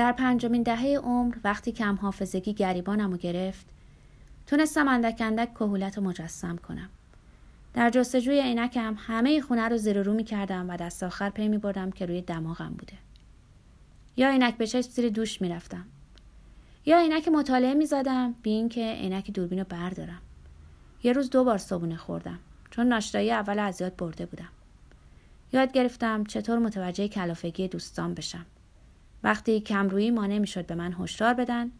در پنجمین دهه عمر وقتی کم حافظگی گریبانم و گرفت تونستم اندک اندک کهولت مجسم کنم. در جستجوی عینکم همه خونه رو زیر رو می کردم و دست آخر پی می بردم که روی دماغم بوده. یا عینک به چشم زیر دوش می رفتم یا عینک مطالعه می زدم بی اینکه عینک دوربین رو بردارم. یه روز دو بار صبونه خوردم چون ناشتایی اول از یاد برده بودم. یاد گرفتم چطور متوجه کلافگی دوستان بشم. وقتی کمرویی مانع می‌شد به من هشدار بدن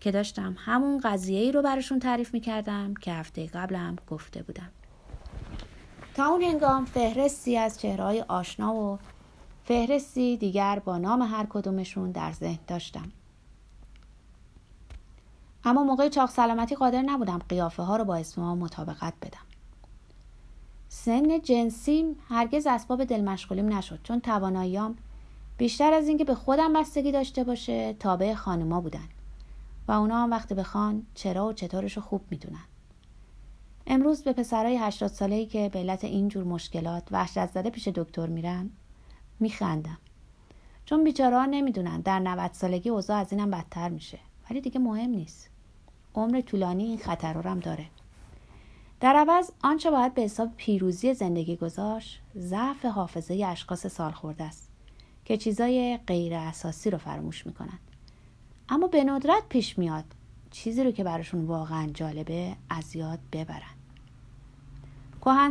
که داشتم همون قضیه ای رو براشون تعریف می کردم که هفته قبلم گفته بودم. تا اون هنگام فهرستی از چهرهای آشنا و فهرستی دیگر با نام هر کدومشون در ذهن داشتم. اما موقع چاق سلامتی قادر نبودم قیافه ها رو با اسم ها مطابقت بدم. سن جنسیم هرگز اسباب دل مشغولیم نشد چون تواناییام بیشتر از اینکه به خودم بستگی داشته باشه تابع خانما بودن. و اونا هم وقتی بخوان چرا و چطورش رو خوب می‌دونن. امروز به پسرای هشتاد ساله‌ای که به علت اینجور مشکلات وحشت زده پیش دکتر میرن میخندم. چون بیچاره نمی‌دونن در 90 سالگی اوضاع از اینم بدتر میشه. ولی دیگه مهم نیست. عمر طولانی این خطر رو هم داره. در عوض آنچه باید به حساب پیروزی زندگی گذاشت ضعف حافظه اشخاص سال خورده است. که چیزای غیر اساسی رو فراموش می‌کنن اما به ندرت پیش میاد چیزی رو که براشون واقعا جالبه از یاد ببرن.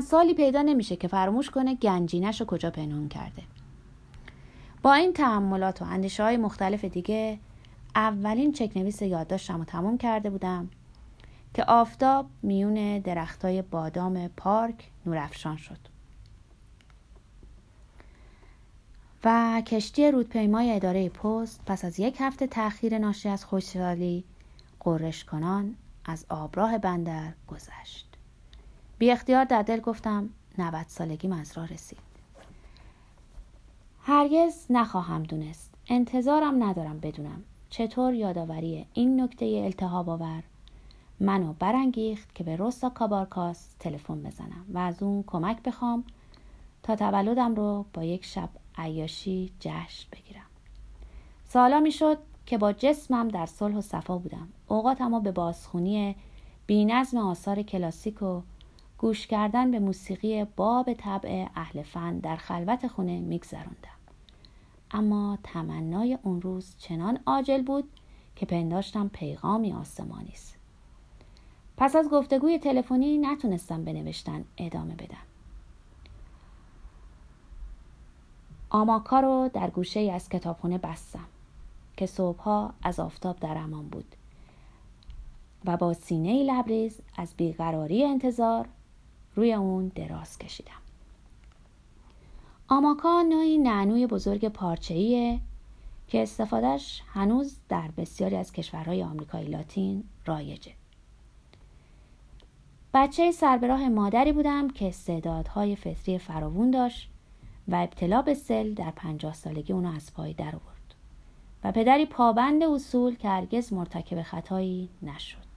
سالی پیدا نمیشه که فراموش کنه گنجینش رو کجا پنهون کرده. با این تحملات و اندیشه های مختلف دیگه اولین چکنویس یادداشتم رو تموم کرده بودم که آفتاب میون درختای بادام پارک نورافشان شد. و کشتی رودپیمای اداره پست پس از یک هفته تأخیر ناشی از خوشحالی قررش کنان از آبراه بندر گذشت. بی اختیار در دل گفتم 90 سالگی از راه رسید. هرگز نخواهم دونست. انتظارم ندارم بدونم چطور یادآوری این نکته التهاب آور. منو برانگیخت که به روستا کابارکاس تلفن بزنم و از اون کمک بخوام تا تولدم رو با یک شب عیاشی جشن بگیرم. سالا می‌شد که با جسمم در صلح و صفا بودم. اوقاتم به بازخونی بینظم آثار کلاسیک و گوش کردن به موسیقی باب طبع اهل فن در خلوت خونه میگذراندم اما تمنای اون روز چنان عاجل بود که پنداشتم پیغامی آسمانی است. پس از گفتگوی تلفنی نتونستم به نوشتن ادامه بدم. آماکا رو در گوشه ای از کتابخونه بستم که صبحها از آفتاب در امان بود و با سینه لبریز از بیقراری انتظار روی اون دراز کشیدم آماکا نوعی نعنوی بزرگ پارچه‌ایه که استفادهش هنوز در بسیاری از کشورهای آمریکای لاتین رایجه. بچه سربراه مادری بودم که استعدادهای فطری فراوون داشت و ابتلا به سل در پنجاه سالگی اونو از پای در آورد و پدری پابند اصول که هرگز مرتکب خطایی نشد.